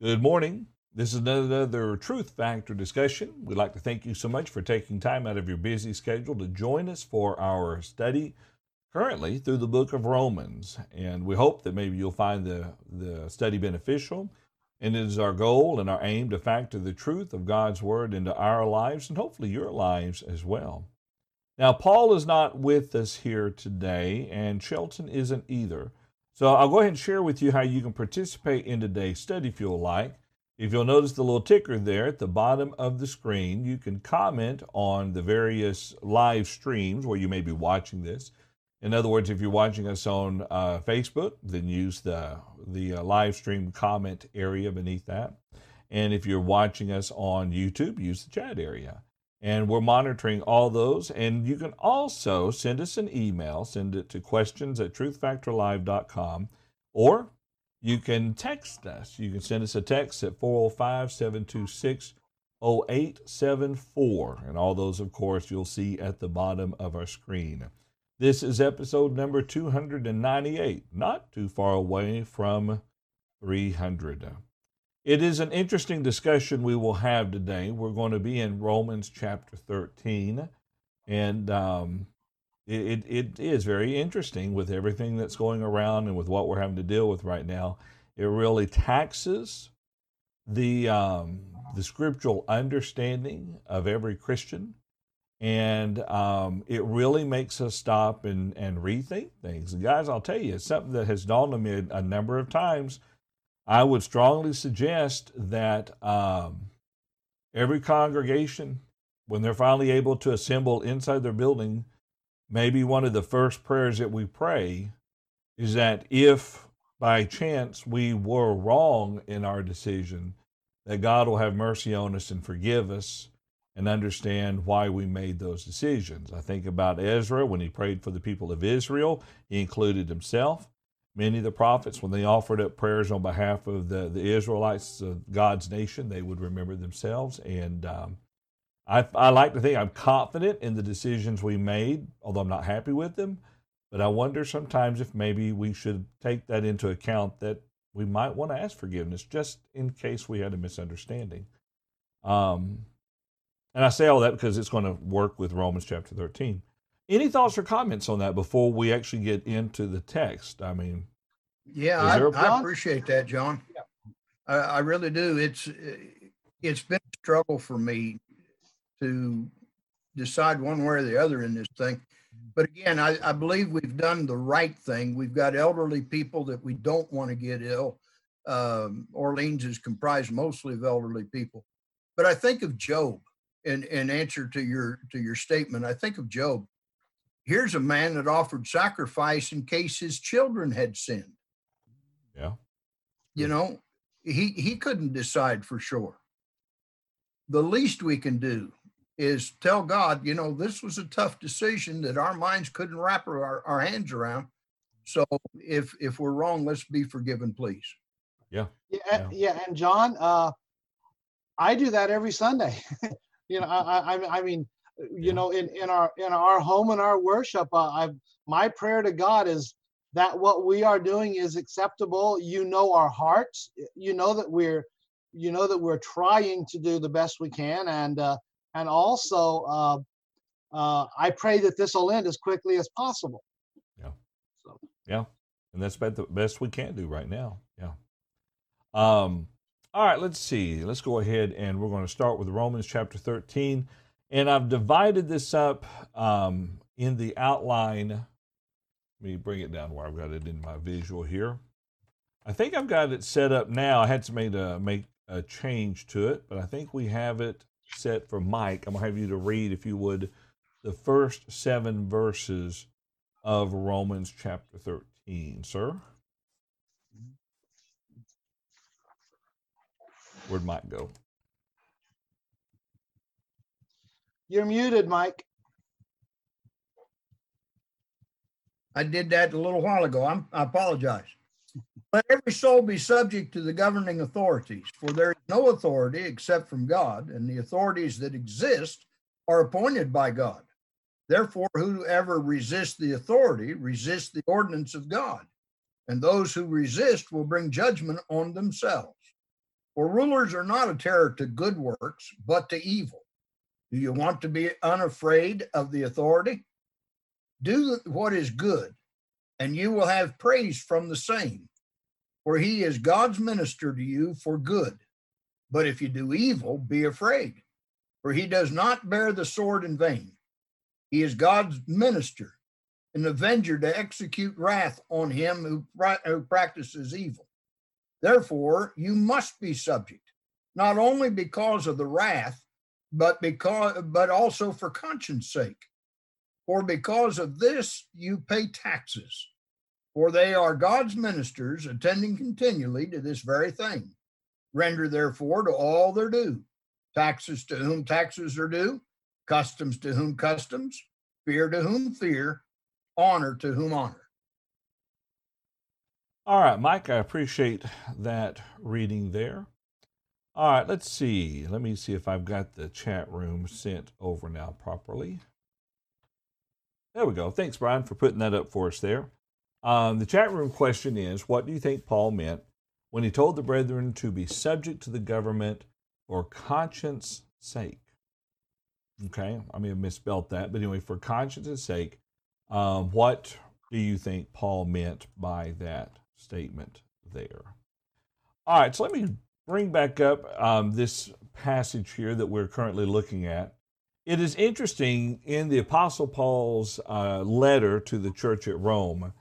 Good morning. This is another Truth Factor discussion. We'd like to thank you so much for taking time out of your busy schedule to join us for our study currently through the book of Romans. And we hope that maybe you'll find the, the study beneficial. And it is our goal and our aim to factor the truth of God's Word into our lives and hopefully your lives as well. Now, Paul is not with us here today, and Shelton isn't either. So I'll go ahead and share with you how you can participate in today's study if you'll like. If you'll notice the little ticker there at the bottom of the screen, you can comment on the various live streams where you may be watching this. In other words, if you're watching us on uh, Facebook, then use the, the uh, live stream comment area beneath that. And if you're watching us on YouTube, use the chat area and we're monitoring all those. And you can also send us an email, send it to questions at truthfactorlive.com, or you can text us. You can send us a text at 405 726 0874. And all those, of course, you'll see at the bottom of our screen. This is episode number 298, not too far away from 300. It is an interesting discussion we will have today. We're going to be in Romans chapter 13, and um, it, it is very interesting with everything that's going around and with what we're having to deal with right now. It really taxes the um, the scriptural understanding of every Christian, and um, it really makes us stop and, and rethink things. And guys, I'll tell you, it's something that has dawned on me a number of times I would strongly suggest that um, every congregation, when they're finally able to assemble inside their building, maybe one of the first prayers that we pray is that if by chance we were wrong in our decision, that God will have mercy on us and forgive us and understand why we made those decisions. I think about Ezra when he prayed for the people of Israel, he included himself. Many of the prophets, when they offered up prayers on behalf of the, the Israelites of God's nation, they would remember themselves. And um, I, I like to think I'm confident in the decisions we made, although I'm not happy with them. But I wonder sometimes if maybe we should take that into account that we might want to ask forgiveness just in case we had a misunderstanding. Um, and I say all that because it's going to work with Romans chapter 13. Any thoughts or comments on that before we actually get into the text? I mean, yeah, I, I, appreciate that, John. Yeah. I, I, really do. It's it's been a struggle for me to decide one way or the other in this thing. But again, I, I believe we've done the right thing. We've got elderly people that we don't want to get ill. Um, Orleans is comprised mostly of elderly people. But I think of Job in, in answer to your to your statement. I think of Job here's a man that offered sacrifice in case his children had sinned. Yeah. You know, he he couldn't decide for sure. The least we can do is tell God, you know, this was a tough decision that our minds couldn't wrap our, our hands around. So if if we're wrong, let's be forgiven, please. Yeah. Yeah, yeah. yeah. And John, uh, I do that every Sunday. you know, I, I, I mean, you know in in our in our home and our worship uh, i my prayer to god is that what we are doing is acceptable. You know our hearts. You know that we're you know that we're trying to do the best we can. And uh, and also uh, uh, i pray that this will end as quickly as possible. Yeah. So. Yeah. And that's about the best we can do right now. Yeah. Um all right let's see. Let's go ahead and we're going to start with romans chapter 13 and I've divided this up um, in the outline. Let me bring it down where I've got it in my visual here. I think I've got it set up now. I had to make a, make a change to it, but I think we have it set for Mike. I'm going to have you to read, if you would, the first seven verses of Romans chapter 13, sir. Where'd Mike go? You're muted, Mike. I did that a little while ago. I'm, I apologize. Let every soul be subject to the governing authorities, for there is no authority except from God, and the authorities that exist are appointed by God. Therefore, whoever resists the authority resists the ordinance of God, and those who resist will bring judgment on themselves. For rulers are not a terror to good works, but to evil. Do you want to be unafraid of the authority? Do what is good, and you will have praise from the same. For he is God's minister to you for good. But if you do evil, be afraid, for he does not bear the sword in vain. He is God's minister, an avenger to execute wrath on him who, who practices evil. Therefore, you must be subject, not only because of the wrath, but because but also for conscience sake. For because of this you pay taxes, for they are God's ministers, attending continually to this very thing. Render therefore to all their due taxes to whom taxes are due, customs to whom customs, fear to whom fear, honor to whom honor. All right, Mike, I appreciate that reading there. All right, let's see. Let me see if I've got the chat room sent over now properly. There we go. Thanks, Brian, for putting that up for us there. Um, the chat room question is What do you think Paul meant when he told the brethren to be subject to the government for conscience sake? Okay, I may have misspelled that, but anyway, for conscience sake, um, what do you think Paul meant by that statement there? All right, so let me bring back up um, this passage here that we're currently looking at. It is interesting in the Apostle Paul's uh, letter to the church at Rome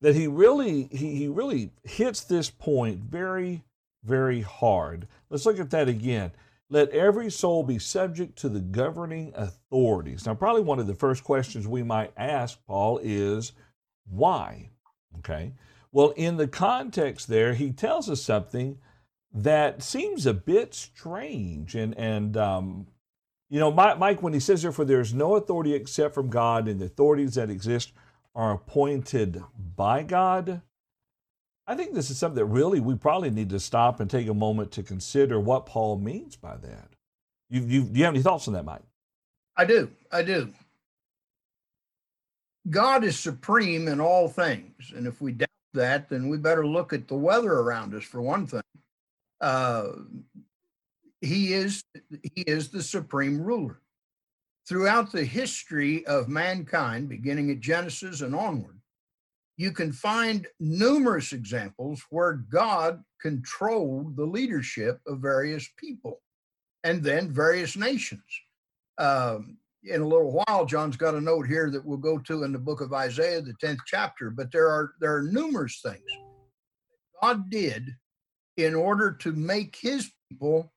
that he really he, he really hits this point very very hard. Let's look at that again. Let every soul be subject to the governing authorities. Now, probably one of the first questions we might ask Paul is why? Okay. Well, in the context there, he tells us something that seems a bit strange. And, and um, you know, Mike, when he says, therefore, there is no authority except from God, and the authorities that exist are appointed by God. I think this is something that really we probably need to stop and take a moment to consider what Paul means by that. You, you, do you have any thoughts on that, Mike? I do. I do. God is supreme in all things. And if we doubt that, then we better look at the weather around us for one thing. Uh, he is he is the supreme ruler. Throughout the history of mankind, beginning at Genesis and onward, you can find numerous examples where God controlled the leadership of various people and then various nations. Um, in a little while, John's got a note here that we'll go to in the book of Isaiah, the 10th chapter, but there are there are numerous things God did in order to make his people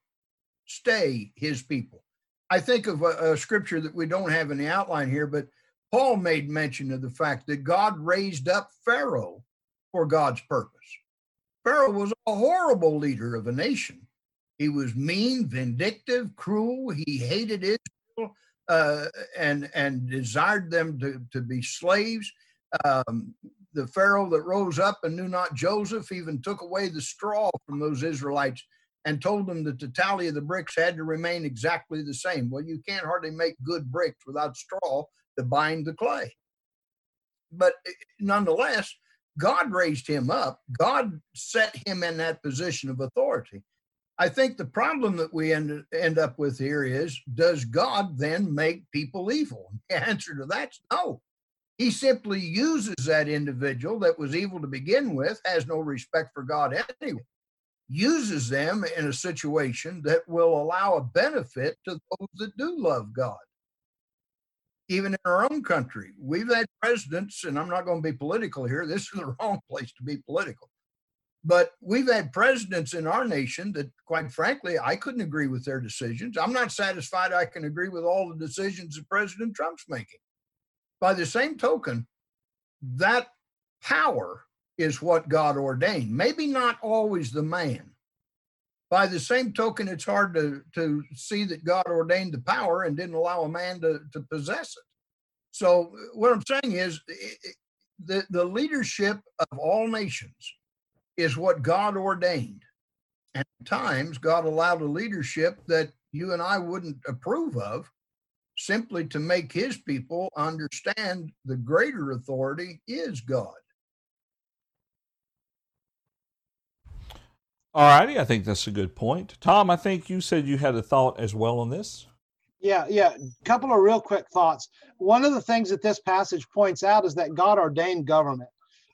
stay his people. I think of a, a scripture that we don't have in the outline here, but Paul made mention of the fact that God raised up Pharaoh for God's purpose. Pharaoh was a horrible leader of a nation. He was mean, vindictive, cruel. He hated Israel uh, and and desired them to, to be slaves. Um, the Pharaoh that rose up and knew not Joseph even took away the straw from those Israelites and told them that the tally of the bricks had to remain exactly the same. Well, you can't hardly make good bricks without straw to bind the clay. But eh, nonetheless, God raised him up. God set him in that position of authority. I think the problem that we end, end up with here is does God then make people evil? The answer to that's no. He simply uses that individual that was evil to begin with, has no respect for God anyway, uses them in a situation that will allow a benefit to those that do love God even in our own country. We've had presidents, and I'm not going to be political here. This is the wrong place to be political. But we've had presidents in our nation that, quite frankly, I couldn't agree with their decisions. I'm not satisfied I can agree with all the decisions that President Trump's making. By the same token, that power is what God ordained. Maybe not always the man, by the same token, it's hard to, to see that God ordained the power and didn't allow a man to, to possess it. So, what I'm saying is the, the leadership of all nations is what God ordained. And at times, God allowed a leadership that you and I wouldn't approve of simply to make his people understand the greater authority is God. All righty, I think that's a good point. Tom, I think you said you had a thought as well on this. Yeah, yeah. A couple of real quick thoughts. One of the things that this passage points out is that God ordained government.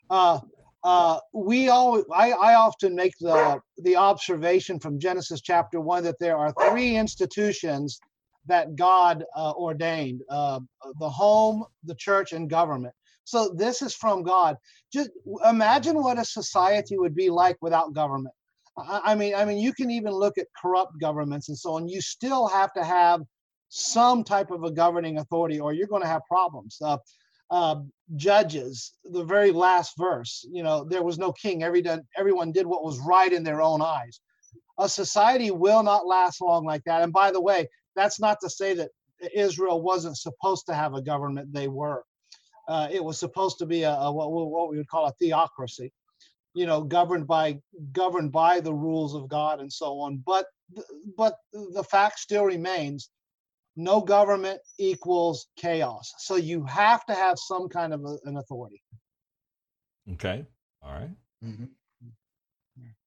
Uh, uh, we all, I, I often make the the observation from Genesis chapter one that there are three institutions that God uh, ordained: uh, the home, the church, and government. So this is from God. Just imagine what a society would be like without government. I mean, I mean, you can even look at corrupt governments and so on. You still have to have some type of a governing authority, or you're going to have problems. Uh, uh, judges, the very last verse, you know, there was no king. Every everyone did what was right in their own eyes. A society will not last long like that. And by the way, that's not to say that Israel wasn't supposed to have a government. They were. Uh, it was supposed to be a, a what, what we would call a theocracy you know governed by governed by the rules of god and so on but but the fact still remains no government equals chaos so you have to have some kind of a, an authority okay all right. mm-hmm.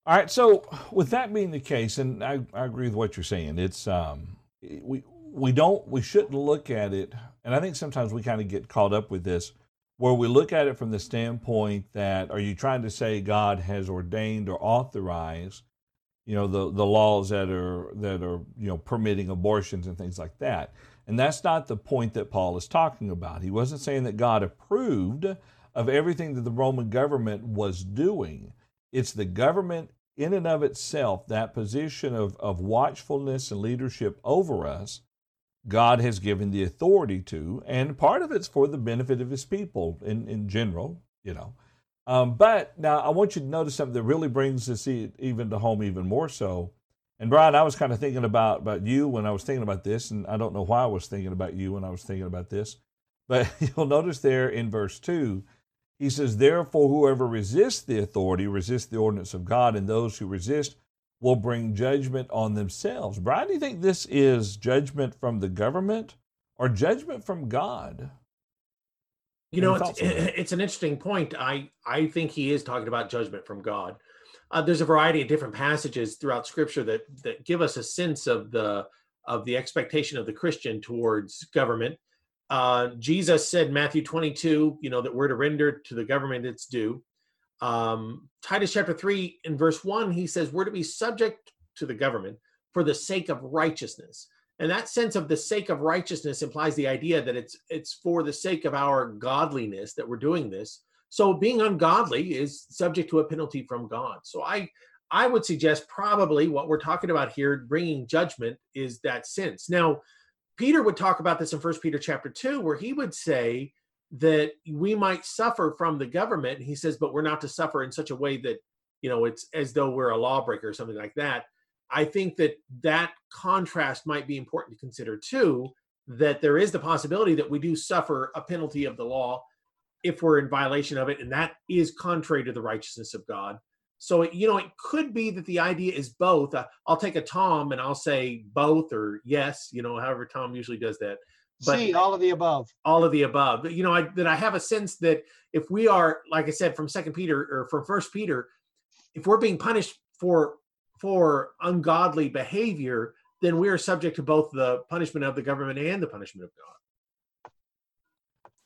all right so with that being the case and I, I agree with what you're saying it's um we we don't we shouldn't look at it and i think sometimes we kind of get caught up with this where we look at it from the standpoint that are you trying to say God has ordained or authorized, you know, the, the laws that are that are you know permitting abortions and things like that. And that's not the point that Paul is talking about. He wasn't saying that God approved of everything that the Roman government was doing. It's the government in and of itself, that position of, of watchfulness and leadership over us, God has given the authority to, and part of it's for the benefit of his people in, in general, you know. Um, but now I want you to notice something that really brings this even to home even more so. And Brian, I was kind of thinking about, about you when I was thinking about this, and I don't know why I was thinking about you when I was thinking about this. But you'll notice there in verse 2, he says, Therefore, whoever resists the authority resists the ordinance of God, and those who resist will bring judgment on themselves. Brian, do you think this is judgment from the government or judgment from God? You know, it's, it's an interesting point. I, I think he is talking about judgment from God. Uh, there's a variety of different passages throughout Scripture that that give us a sense of the of the expectation of the Christian towards government. Uh, Jesus said, Matthew 22, you know, that we're to render to the government its due um, Titus chapter 3 in verse 1, he says, We're to be subject to the government for the sake of righteousness. And that sense of the sake of righteousness implies the idea that it's it's for the sake of our godliness that we're doing this. So being ungodly is subject to a penalty from God. So I I would suggest probably what we're talking about here, bringing judgment, is that sense. Now, Peter would talk about this in First Peter chapter two, where he would say that we might suffer from the government. He says, but we're not to suffer in such a way that, you know, it's as though we're a lawbreaker or something like that. I think that that contrast might be important to consider too, that there is the possibility that we do suffer a penalty of the law if we're in violation of it. And that is contrary to the righteousness of God. So, you know, it could be that the idea is both. Uh, I'll take a Tom and I'll say both or yes, you know, however Tom usually does that but See, all of the above. All of the above. You know, I, that I have a sense that if we are, like I said, from Second Peter or from First Peter, if we're being punished for for ungodly behavior, then we are subject to both the punishment of the government and the punishment of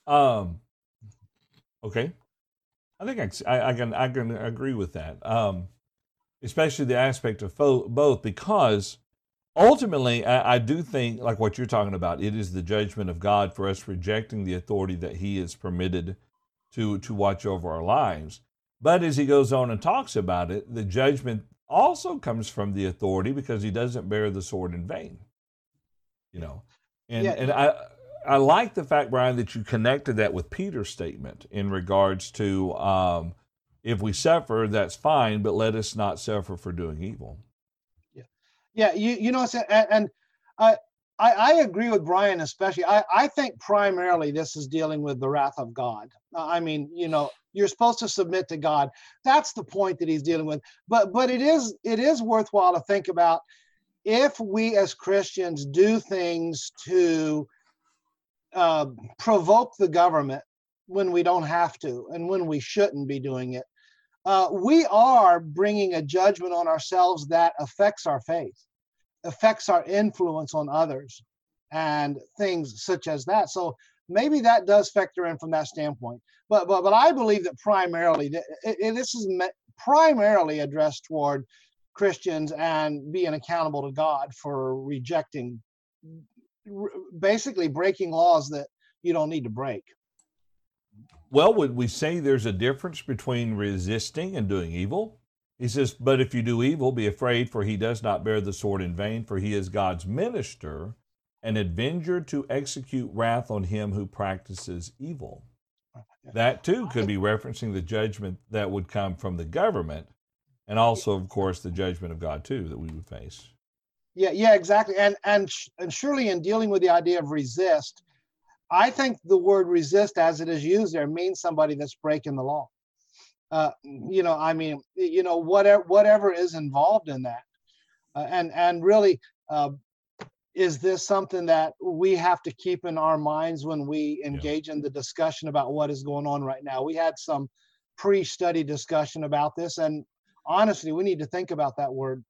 God. Um. Okay, I think I, I can I can agree with that. Um, especially the aspect of fo- both because ultimately, I, I, do think, like what you're talking about, it is the judgment of God for us rejecting the authority that He is permitted to to watch over our lives. But as he goes on and talks about it, the judgment also comes from the authority because he doesn't bear the sword in vain. You know, and yeah. and I. I like the fact, Brian, that you connected that with Peter's statement in regards to um, if we suffer, that's fine, but let us not suffer for doing evil. Yeah, yeah. you you know, and, and I, I I agree with Brian, especially. I I think primarily this is dealing with the wrath of God. I mean, you know, you're supposed to submit to God. That's the point that he's dealing with. But but it is it is worthwhile to think about if we as Christians do things to uh, provoke the government when we don't have to and when we shouldn't be doing it uh, we are bringing a judgment on ourselves that affects our faith, affects our influence on others, and things such as that. So maybe that does factor in from that standpoint. But but but I believe that primarily it, it, this is primarily addressed toward Christians and being accountable to God for rejecting, basically breaking laws that you don't need to break. Well, would we say there's a difference between resisting and doing evil? He says, But if you do evil, be afraid, for he does not bear the sword in vain, for he is God's minister, an avenger to execute wrath on him who practices evil. That too could be referencing the judgment that would come from the government, and also, of course, the judgment of God too that we would face. Yeah, yeah, exactly. And and and surely in dealing with the idea of resist, I think the word resist, as it is used there, means somebody that's breaking the law. Uh, you know, I mean, you know, whatever whatever is involved in that, uh, and and really, uh, is this something that we have to keep in our minds when we engage yeah. in the discussion about what is going on right now? We had some pre-study discussion about this, and honestly, we need to think about that word.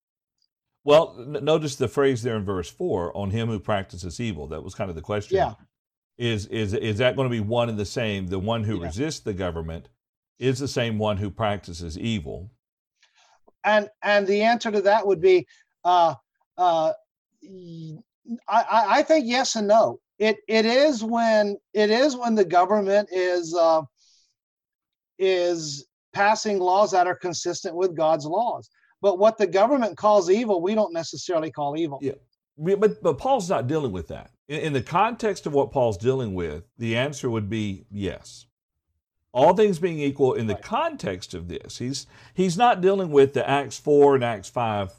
Well, notice the phrase there in verse four: "On him who practices evil." That was kind of the question. Yeah is is is that going to be one and the same? The one who yeah. resists the government is the same one who practices evil. And and the answer to that would be, uh, uh, I, I think yes and no. It it is when it is when the government is uh, is passing laws that are consistent with God's laws. But what the government calls evil, we don't necessarily call evil. Yeah, but but Paul's not dealing with that in, in the context of what Paul's dealing with, the answer would be yes. All things being equal in the right. context of this, he's he's not dealing with the Acts four and Acts five,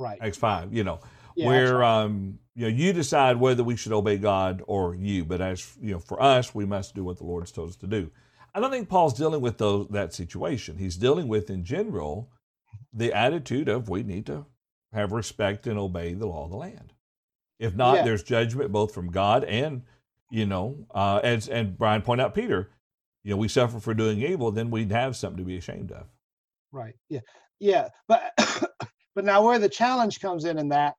right? Acts five, you know, yeah, where um, you know you decide whether we should obey God or you. But as you know, for us, we must do what the Lord's told us to do. I don't think Paul's dealing with those that situation. He's dealing with in general the attitude of we need to have respect and obey the law of the land. If not, yeah. there's judgment both from God and, you know, uh, as and Brian pointed out, Peter, you know, we suffer for doing evil, then we'd have something to be ashamed of. Right. Yeah. Yeah. But but now where the challenge comes in in that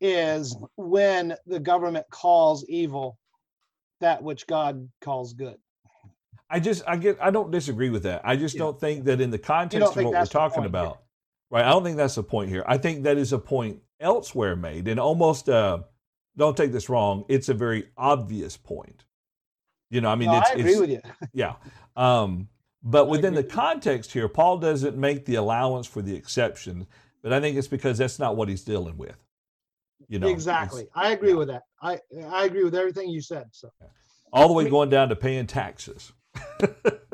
is when the government calls evil that which God calls good. I just I get I don't disagree with that. I just yeah. don't think that in the context of what we're talking about. Right? I don't think that's the point here. I think that is a point elsewhere made, and almost uh, don't take this wrong, it's a very obvious point. You know, I mean, no, it's, I agree it's, with you. yeah. Um, but within the context here, Paul doesn't make the allowance for the exception, but I think it's because that's not what he's dealing with. You know, exactly. I agree yeah. with that. I I agree with everything you said. So, all the way going down to paying taxes.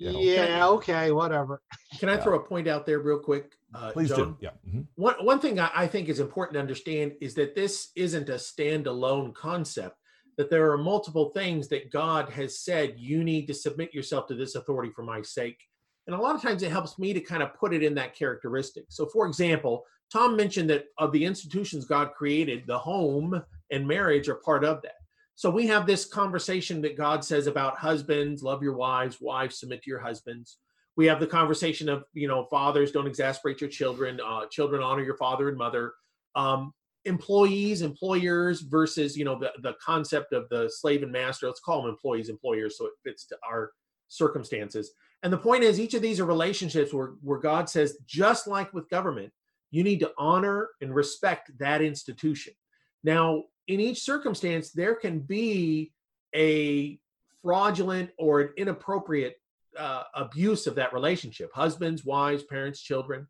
You know? Yeah, okay, whatever. Can I throw a point out there real quick? Uh, Please John? do. Yeah. Mm-hmm. One, one thing I, I think is important to understand is that this isn't a standalone concept, that there are multiple things that God has said you need to submit yourself to this authority for my sake. And a lot of times it helps me to kind of put it in that characteristic. So, for example, Tom mentioned that of the institutions God created, the home and marriage are part of that. So we have this conversation that God says about husbands, love your wives, wives, submit to your husbands. We have the conversation of, you know, fathers, don't exasperate your children, uh, children, honor your father and mother. Um, employees, employers versus, you know, the, the concept of the slave and master. Let's call them employees, employers, so it fits to our circumstances. And the point is, each of these are relationships where, where God says, just like with government, you need to honor and respect that institution. Now, in each circumstance, there can be a fraudulent or an inappropriate uh, abuse of that relationship husbands, wives, parents, children.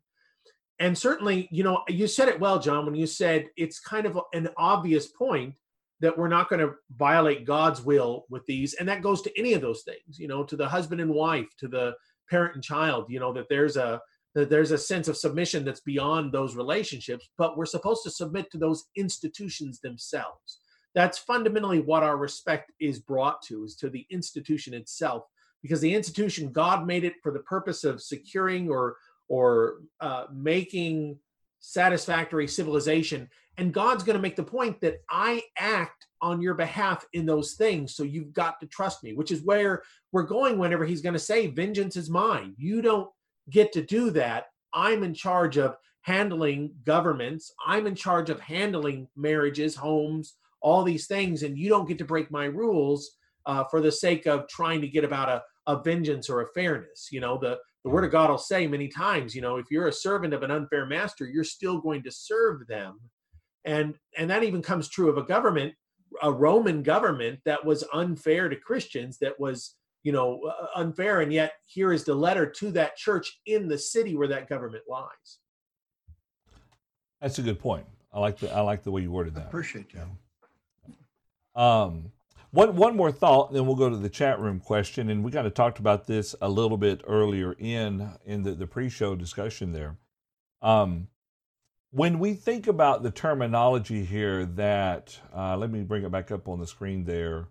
And certainly, you know, you said it well, John, when you said it's kind of an obvious point that we're not going to violate God's will with these. And that goes to any of those things, you know, to the husband and wife, to the parent and child, you know, that there's a there's a sense of submission that's beyond those relationships, but we're supposed to submit to those institutions themselves. That's fundamentally what our respect is brought to, is to the institution itself, because the institution, God made it for the purpose of securing or or uh, making satisfactory civilization. And God's going to make the point that I act on your behalf in those things. So you've got to trust me, which is where we're going whenever he's going to say, Vengeance is mine. You don't get to do that. I'm in charge of handling governments. I'm in charge of handling marriages, homes, all these things, and you don't get to break my rules uh, for the sake of trying to get about a, a vengeance or a fairness. You know, the the word of God will say many times, you know, if you're a servant of an unfair master, you're still going to serve them. And and that even comes true of a government, a Roman government that was unfair to Christians, that was, you know, uh, unfair. And yet here is the letter to that church in the city where that government lies. That's a good point. I like the I like the way you worded that. I appreciate that. Um, one one more thought, then we'll go to the chat room question. And we kind of talked about this a little bit earlier in in the, the pre-show discussion there. Um, when we think about the terminology here, that uh, let me bring it back up on the screen there,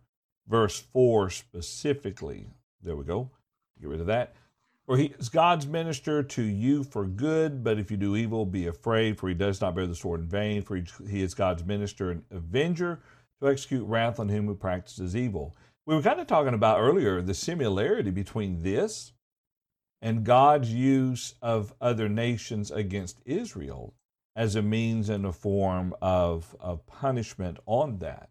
verse four specifically. There we go. Get rid of that. For he is God's minister to you for good, but if you do evil, be afraid, for he does not bear the sword in vain, for he, he is God's minister and avenger to execute wrath on him who practices evil. We were kind of talking about earlier the similarity between this and God's use of other nations against Israel as a means and a form of, of punishment on that.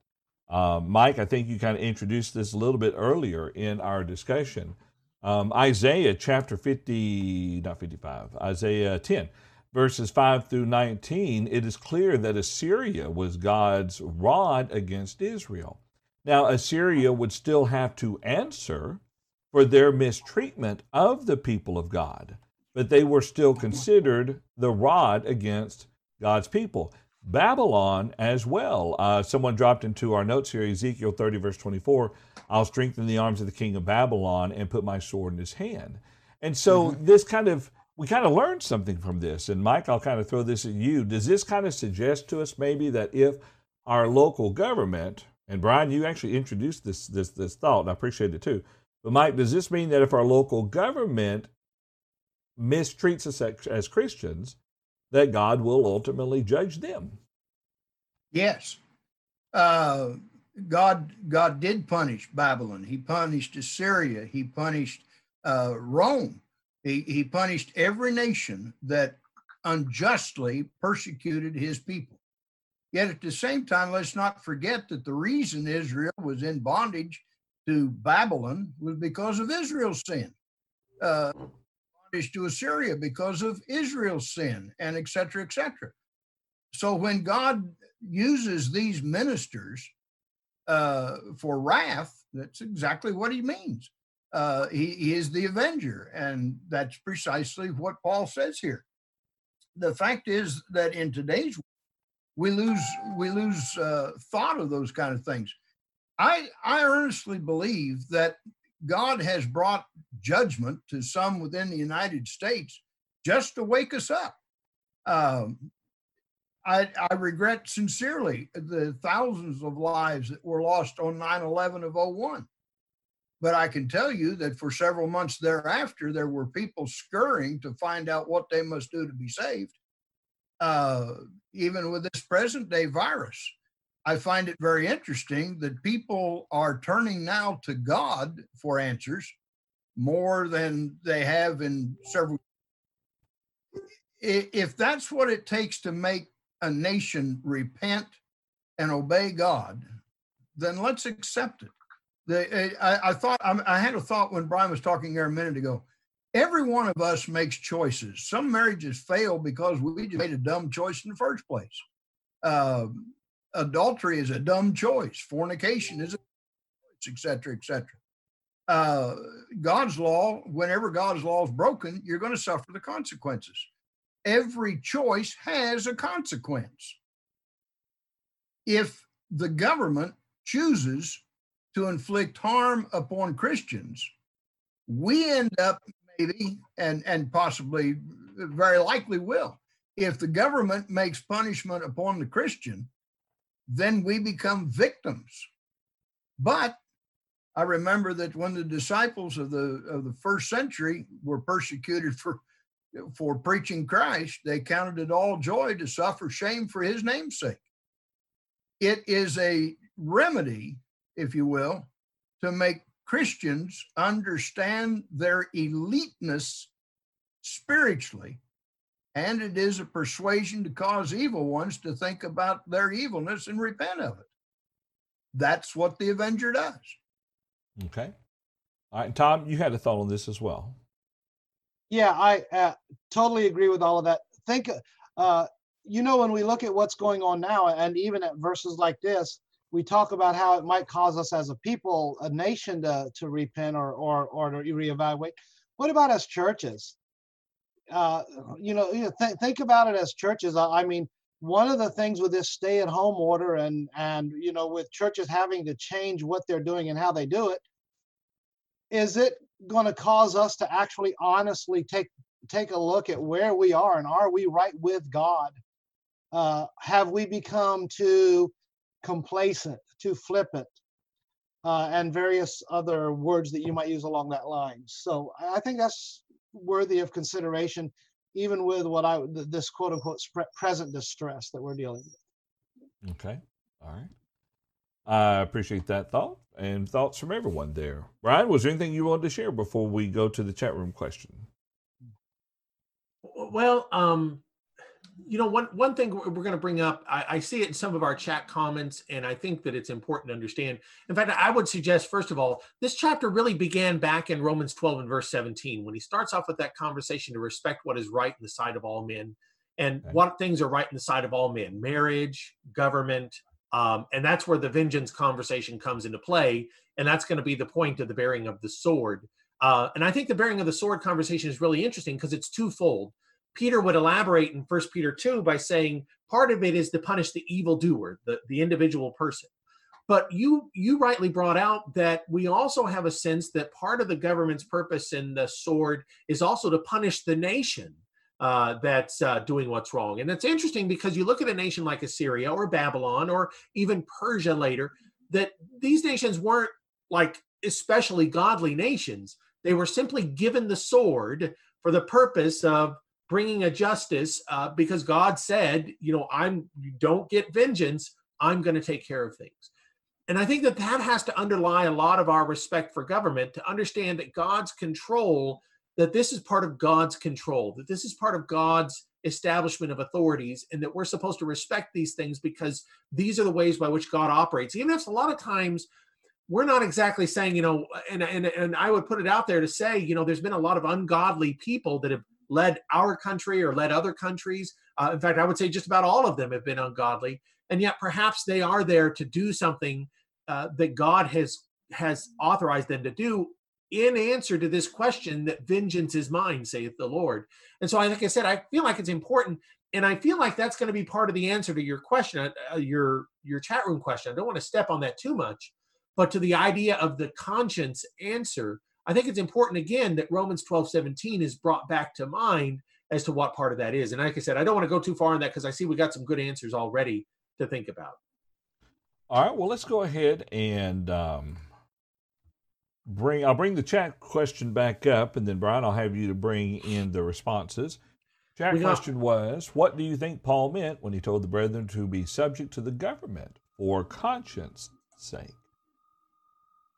Uh, Mike, I think you kind of introduced this a little bit earlier in our discussion. Um, Isaiah chapter 50, not 55, Isaiah 10 verses 5 through 19, it is clear that Assyria was God's rod against Israel. Now, Assyria would still have to answer for their mistreatment of the people of God, but they were still considered the rod against God's people. Babylon as well. Uh, someone dropped into our notes here, Ezekiel 30, verse 24 I'll strengthen the arms of the king of Babylon and put my sword in his hand. And so, mm-hmm. this kind of we kind of learned something from this. And Mike, I'll kind of throw this at you. Does this kind of suggest to us maybe that if our local government, and Brian, you actually introduced this this this thought, and I appreciate it too. But Mike, does this mean that if our local government mistreats us as Christians, that God will ultimately judge them? Yes. Uh, God God did punish Babylon. He punished Assyria. He punished uh, Rome. He, he punished every nation that unjustly persecuted his people. Yet at the same time, let's not forget that the reason Israel was in bondage to Babylon was because of Israel's sin. Uh, to Assyria because of Israel's sin, and et cetera, et cetera. So when God uses these ministers uh, for wrath, that's exactly what he means uh, he, he is the avenger. And that's precisely what Paul says here. The fact is that in today's world, we lose we lose uh, thought of those kind of things. I I earnestly believe that God has brought judgment to some within the United States just to wake us up. Um, I, I regret sincerely the thousands of lives that were lost on 9 11 of 01. But I can tell you that for several months thereafter, there were people scurrying to find out what they must do to be saved. Uh, even with this present day virus, I find it very interesting that people are turning now to God for answers more than they have in several. If that's what it takes to make a nation repent and obey God, then let's accept it. The, I, I thought I had a thought when Brian was talking there a minute ago. Every one of us makes choices. Some marriages fail because we just made a dumb choice in the first place. Uh, adultery is a dumb choice. Fornication is a choice, etc., etc. Uh, God's law, whenever God's law is broken, you're going to suffer the consequences. Every choice has a consequence. If the government chooses to inflict harm upon Christians, we end up maybe and and possibly very likely will. If the government makes punishment upon the Christian, then we become victims. But I remember that when the disciples of the of the first century were persecuted for for preaching Christ, they counted it all joy to suffer shame for his name's sake. It is a remedy if you will, to make Christians understand their eliteness spiritually, and it is a persuasion to cause evil ones to think about their evilness and repent of it. That's what the Avenger does. Okay. All right, Tom, you had a thought on this as well. Yeah, I uh, totally agree with all of that. Think, uh, you know, when we look at what's going on now, and even at verses like this, we talk about how it might cause us as a people, a nation, to to repent or or or to reevaluate. What about as churches? Uh, you know, you know th- think about it as churches. I, I mean, one of the things with this stay-at-home order and and you know with churches having to change what they're doing and how they do it, is it going to cause us to actually honestly take take a look at where we are and are we right with God? Uh, have we become too complacent, too flippant, uh, and various other words that you might use along that line? So I think that's worthy of consideration, even with what I this quote unquote present distress that we're dealing with. Okay, all right. I appreciate that thought and thoughts from everyone there. Brian, was there anything you wanted to share before we go to the chat room question? Well, um, you know, one one thing we're going to bring up, I, I, see it in some of our chat comments, and I think that it's important to understand. In fact, I would suggest, first of all, this chapter really began back in Romans 12 and verse 17 when he starts off with that conversation to respect what is right in the sight of all men and what things are right in the sight of all men marriage, government, um, and that's where the vengeance conversation comes into play. And that's going to be the point of the bearing of the sword. Uh, and I think the bearing of the sword conversation is really interesting because it's twofold. Peter would elaborate in First Peter 2 by saying part of it is to punish the evildoer, the, the individual person. But you you rightly brought out that we also have a sense that part of the government's purpose in the sword is also to punish the nation uh, that's uh, doing what's wrong. And it's interesting because you look at a nation like Assyria or Babylon or even Persia later, that these nations weren't like especially godly nations. They were simply given the sword for the purpose of bringing a justice uh, because God said, you know, I'm you don't get vengeance. I'm going to take care of things. And I think that that has to underlie a lot of our respect for government to understand that God's control that this is part of God's control, that this is part of God's establishment of authorities, and that we're supposed to respect these things because these are the ways by which God operates. Even if a lot of times we're not exactly saying, you know, and, and, and I would put it out there to say, you know, there's been a lot of ungodly people that have led our country or led other countries. Uh, in fact, I would say just about all of them have been ungodly, and yet perhaps they are there to do something uh, that God has has authorized them to do in answer to this question that vengeance is mine, saith the Lord. And so, I, like I said, I feel like it's important, and I feel like that's going to be part of the answer to your question, uh, uh, your your chat room question. I don't want to step on that too much, but to the idea of the conscience answer, I think it's important again that Romans 12, 17 is brought back to mind as to what part of that is. And like I said, I don't want to go too far on that because I see we got some good answers already to think about. All right, well, let's go ahead and um, bring I'll bring the chat question back up, and then Brian, I'll have you to bring in the responses. Chat we question got... was, what do you think Paul meant when he told the brethren to be subject to the government for conscience sake?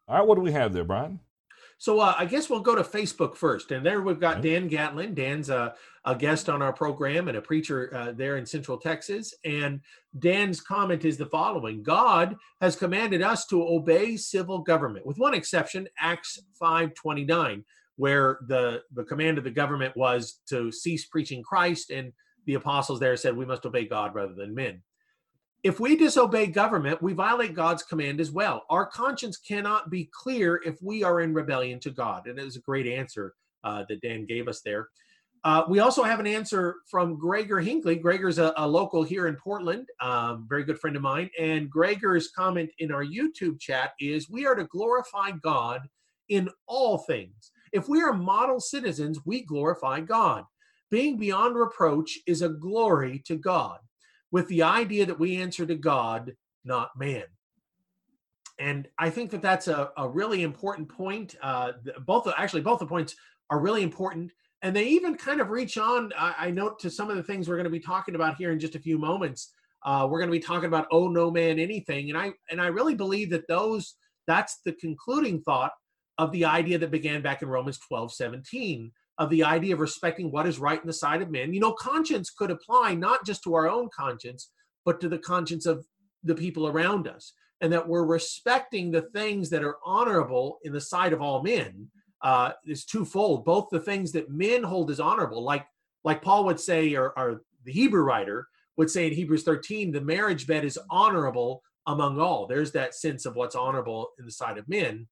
All right, what do we have there, Brian? So uh, I guess we'll go to Facebook first, and there we've got okay. Dan Gatlin. Dan's a, a, guest on our program and a preacher uh, there in Central Texas. And Dan's comment is the following: God has commanded us to obey civil government, with one exception, Acts five twenty nine, where the the command of the government was to cease preaching Christ, and the apostles there said we must obey God rather than men if we disobey government, we violate God's command as well. Our conscience cannot be clear if we are in rebellion to God. And it was a great answer uh, that Dan gave us there. Uh, we also have an answer from Gregor Hinckley. Gregor's a, a local here in Portland, um, very good friend of mine. And Gregor's comment in our YouTube chat is We are to glorify God in all things. If we are model citizens, we glorify God. Being beyond reproach is a glory to God with the idea that we answer to God, not man. And I think that that's a, a really important point. Uh, both actually both the points are really important, and they even kind of reach on. I, I note to some of the things we're going to be talking about here in just a few moments. Uh, we're going to be talking about "Oh no man anything," and I and I really believe that those that's the concluding thought of the idea that began back in Romans 12, 17 of the idea of respecting what is right in the sight of men. You know, conscience could apply not just to our own conscience, but to the conscience of the people around us, and that we're respecting the things that are honorable in the sight of all men. Uh, is twofold. Both the things that men hold as honorable, like like Paul would say, or, or the Hebrew writer would say in Hebrews 13, the marriage bed is honorable among all. There's that sense of what's honorable in the sight of men.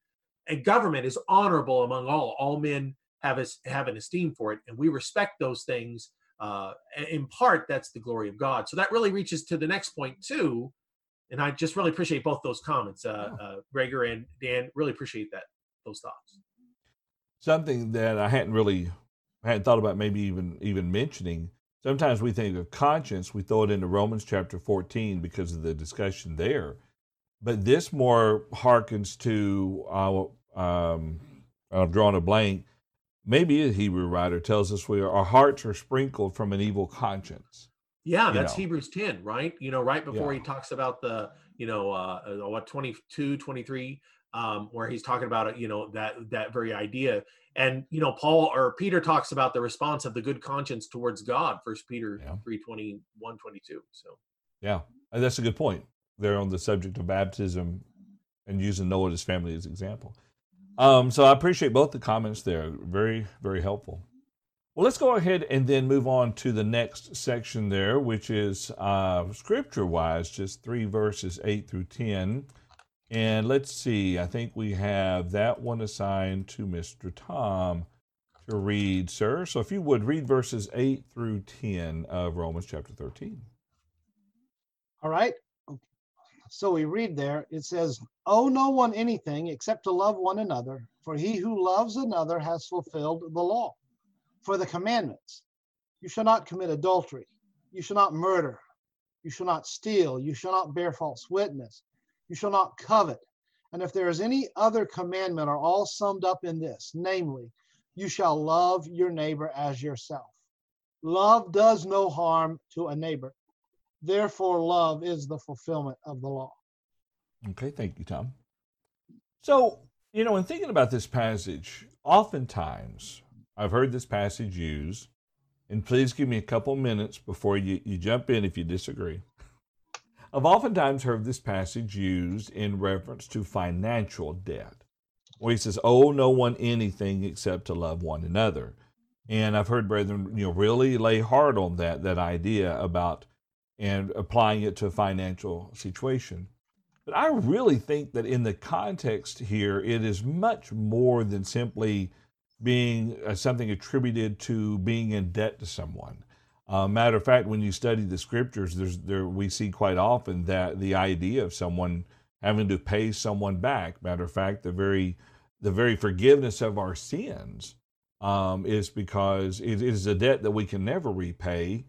And government is honorable among all. All men have a, have an esteem for it, and we respect those things. Uh, in part, that's the glory of God. So that really reaches to the next point too. And I just really appreciate both those comments, uh, uh, Gregor and Dan. Really appreciate that those thoughts. Something that I hadn't really hadn't thought about, maybe even even mentioning. Sometimes we think of conscience, we throw it into Romans chapter 14 because of the discussion there. But this more harkens to, uh, um, I've drawn a blank, maybe a Hebrew writer tells us we are, our hearts are sprinkled from an evil conscience. Yeah, that's know. Hebrews 10, right? You know, right before yeah. he talks about the, you know, uh, uh what 22, 23, um, where he's talking about you know, that that very idea. And you know, Paul or Peter talks about the response of the good conscience towards God, first Peter yeah. 3 21, 22. So yeah, that's a good point. They're on the subject of baptism and using Noah and his family as example. Um, so I appreciate both the comments there. Very, very helpful. Well, let's go ahead and then move on to the next section there, which is uh, scripture wise, just three verses, 8 through 10. And let's see, I think we have that one assigned to Mr. Tom to read, sir. So if you would read verses 8 through 10 of Romans chapter 13. All right. So we read there, it says, Owe no one anything except to love one another, for he who loves another has fulfilled the law. For the commandments, you shall not commit adultery, you shall not murder, you shall not steal, you shall not bear false witness, you shall not covet. And if there is any other commandment, are all summed up in this, namely, you shall love your neighbor as yourself. Love does no harm to a neighbor. Therefore, love is the fulfillment of the law. Okay, thank you, Tom. So, you know, in thinking about this passage, oftentimes I've heard this passage used, and please give me a couple minutes before you, you jump in if you disagree. I've oftentimes heard this passage used in reference to financial debt, where he says, Owe no one anything except to love one another. And I've heard brethren, you know, really lay hard on that, that idea about and applying it to a financial situation. But I really think that in the context here, it is much more than simply being uh, something attributed to being in debt to someone. Uh, matter of fact, when you study the scriptures, there's there we see quite often that the idea of someone having to pay someone back. Matter of fact, the very the very forgiveness of our sins um, is because it is a debt that we can never repay,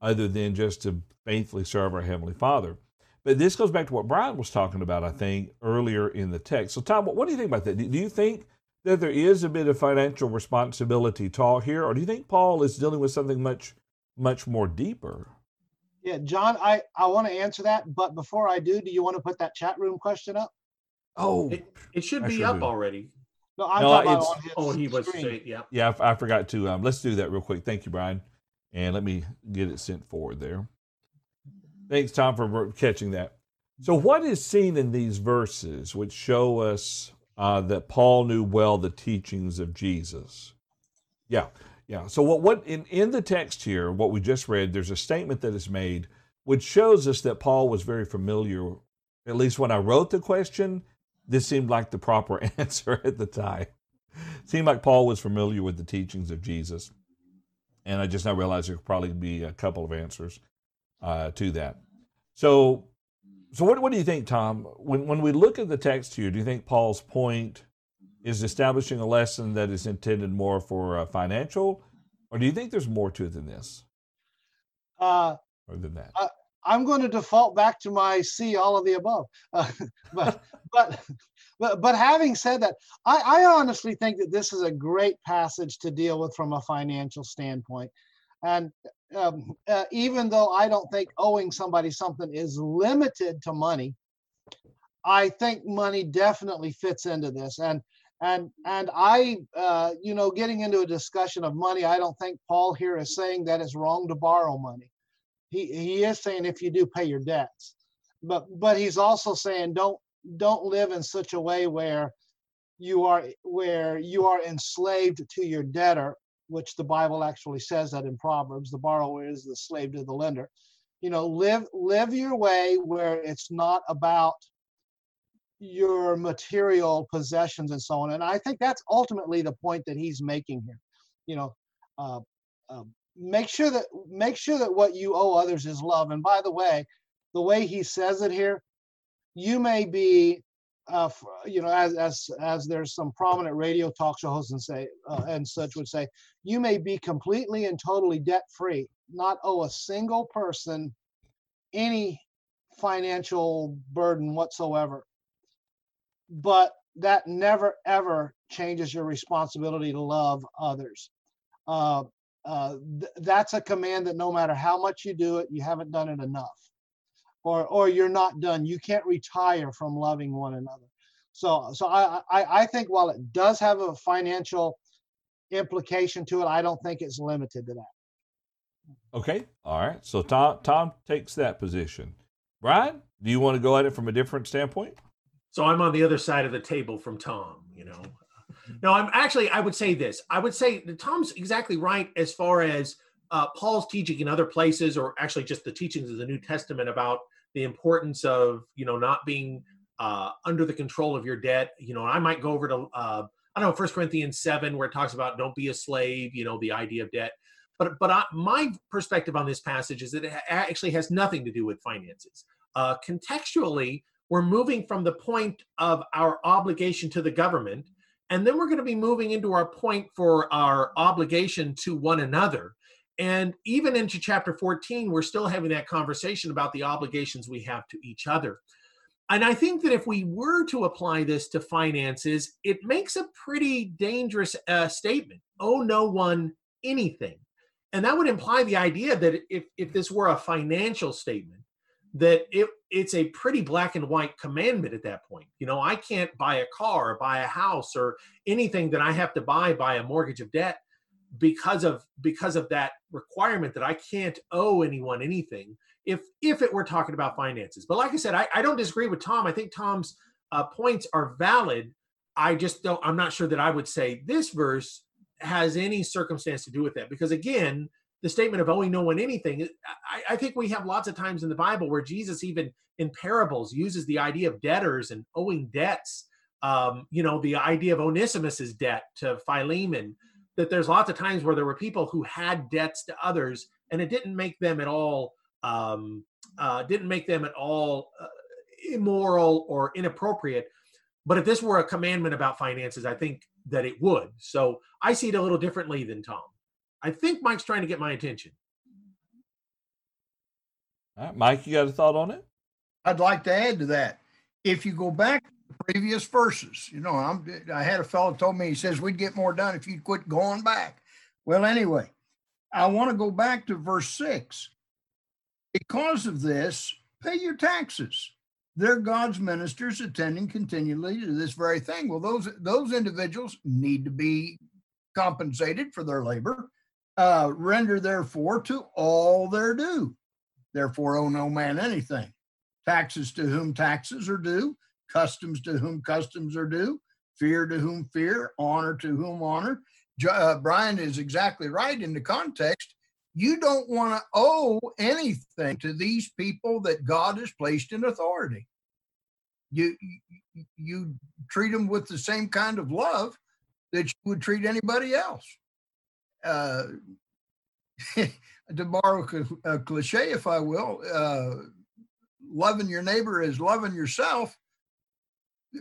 other than just to faithfully serve our heavenly Father. But this goes back to what Brian was talking about, I think, earlier in the text. So, Tom, what do you think about that? Do you think that there is a bit of financial responsibility taught here, or do you think Paul is dealing with something much, much more deeper? Yeah, John, I, I want to answer that, but before I do, do you want to put that chat room question up? Oh, it, it should be up do. already. No, I'm no, talking about his oh, he was straight. Yeah, yeah, I, I, forgot to. Um, let's do that real quick. Thank you, Brian, and let me get it sent forward there. Thanks, Tom, for catching that. So, what is seen in these verses which show us uh, that Paul knew well the teachings of Jesus. Yeah, yeah. So what what in, in the text here, what we just read, there's a statement that is made which shows us that Paul was very familiar. At least when I wrote the question, this seemed like the proper answer at the time. Seemed like Paul was familiar with the teachings of Jesus. And I just now realized there could probably be a couple of answers uh, to that. So so what, what do you think, Tom? When when we look at the text here, do you think Paul's point is establishing a lesson that is intended more for uh, financial, or do you think there's more to it than this? Uh, or than that? I'm going to default back to my C, all of the above. Uh, but, but, but, but having said that, I, I honestly think that this is a great passage to deal with from a financial standpoint. And um, uh, even though I don't think owing somebody something is limited to money, I think money definitely fits into this. And and and I, uh, you know, getting into a discussion of money, I don't think Paul here is saying that it's wrong to borrow money. He he is saying if you do pay your debts, but but he's also saying don't don't live in such a way where you are where you are enslaved to your debtor, which the Bible actually says that in Proverbs, the borrower is the slave to the lender. You know, live live your way where it's not about your material possessions and so on. And I think that's ultimately the point that he's making here. You know, uh, uh, make sure that make sure that what you owe others is love. And by the way, the way he says it here, you may be, uh, you know, as as as there's some prominent radio talk show hosts and say uh, and such would say, you may be completely and totally debt free, not owe a single person any financial burden whatsoever but that never ever changes your responsibility to love others. Uh, uh, th- that's a command that no matter how much you do it, you haven't done it enough, or or you're not done. You can't retire from loving one another. So so I I, I think while it does have a financial implication to it, I don't think it's limited to that. Okay, all right. So Tom Tom takes that position. Brian, do you want to go at it from a different standpoint? So I'm on the other side of the table from Tom, you know. No, I'm actually, I would say this. I would say Tom's exactly right as far as uh, Paul's teaching in other places, or actually just the teachings of the New Testament about the importance of, you know, not being uh, under the control of your debt. You know, I might go over to, uh, I don't know, First Corinthians 7, where it talks about don't be a slave, you know, the idea of debt. But, but I, my perspective on this passage is that it actually has nothing to do with finances. Uh, contextually, we're moving from the point of our obligation to the government, and then we're going to be moving into our point for our obligation to one another. And even into chapter 14, we're still having that conversation about the obligations we have to each other. And I think that if we were to apply this to finances, it makes a pretty dangerous uh, statement. Oh, no one anything. And that would imply the idea that if, if this were a financial statement, that it it's a pretty black and white commandment at that point. You know, I can't buy a car or buy a house or anything that I have to buy by a mortgage of debt because of because of that requirement that I can't owe anyone anything if if it were talking about finances. But like I said, I, I don't disagree with Tom. I think Tom's uh, points are valid. I just don't. I'm not sure that I would say this verse has any circumstance to do with that because again, the statement of owing no one anything. I, I, think we have lots of times in the Bible where Jesus, even in parables, uses the idea of debtors and owing debts. Um, you know, the idea of Onesimus's debt to Philemon. That there's lots of times where there were people who had debts to others, and it didn't make them at all um, uh, didn't make them at all uh, immoral or inappropriate. But if this were a commandment about finances, I think that it would. So I see it a little differently than Tom. I think Mike's trying to get my attention. All right, Mike, you got a thought on it? I'd like to add to that. If you go back to the previous verses, you know, I'm I had a fellow told me he says we'd get more done if you'd quit going back. Well, anyway, I want to go back to verse six. Because of this, pay your taxes. They're God's ministers attending continually to this very thing. Well, those those individuals need to be compensated for their labor uh, render therefore to all their due. Therefore, owe no man anything. Taxes to whom taxes are due, customs to whom customs are due, fear to whom fear, honor to whom honor. Uh, Brian is exactly right in the context. You don't want to owe anything to these people that God has placed in authority. You, you treat them with the same kind of love that you would treat anybody else uh, to borrow a cliche, if I will, uh, loving your neighbor is loving yourself,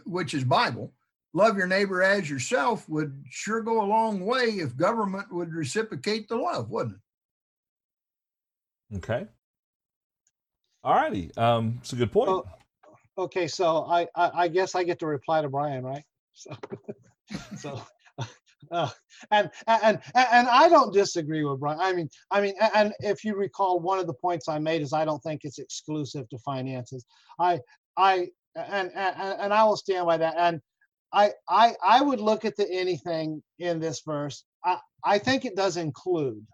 which is Bible. Love your neighbor as yourself would sure go a long way if government would reciprocate the love, wouldn't it? Okay. All righty. Um, it's a good point. Well, okay, so I, I, I guess I get to reply to Brian, right? So, so uh, and and and I don't disagree with Brian. I mean, I mean, and if you recall, one of the points I made is I don't think it's exclusive to finances. I I and and, and I will stand by that. And I I I would look at the anything in this verse. I I think it does include,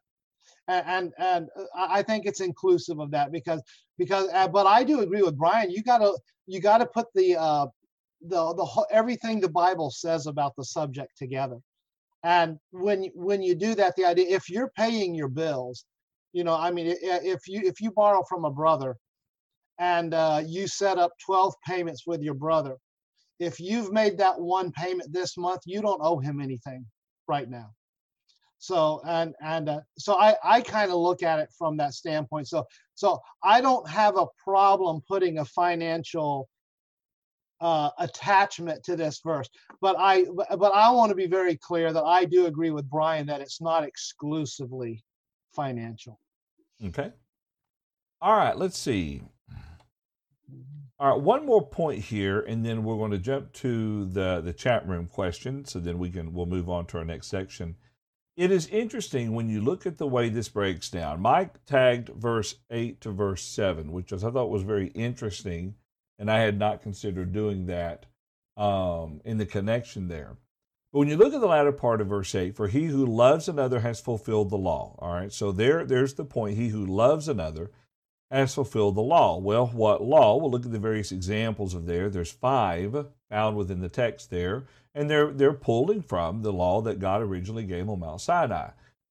and and, and I think it's inclusive of that because because uh, but I do agree with Brian. You gotta you gotta put the uh, the the everything the Bible says about the subject together. And when when you do that, the idea if you're paying your bills, you know, I mean, if you if you borrow from a brother, and uh, you set up 12 payments with your brother, if you've made that one payment this month, you don't owe him anything right now. So and and uh, so I I kind of look at it from that standpoint. So so I don't have a problem putting a financial uh, attachment to this verse. But I but I want to be very clear that I do agree with Brian that it's not exclusively financial. Okay. All right, let's see. All right, one more point here, and then we're going to jump to the the chat room question. So then we can we'll move on to our next section. It is interesting when you look at the way this breaks down. Mike tagged verse eight to verse seven, which I thought was very interesting and I had not considered doing that um, in the connection there. But when you look at the latter part of verse 8, for he who loves another has fulfilled the law. All right, so there, there's the point. He who loves another has fulfilled the law. Well, what law? We'll look at the various examples of there. There's five found within the text there, and they're they're pulling from the law that God originally gave on Mount Sinai.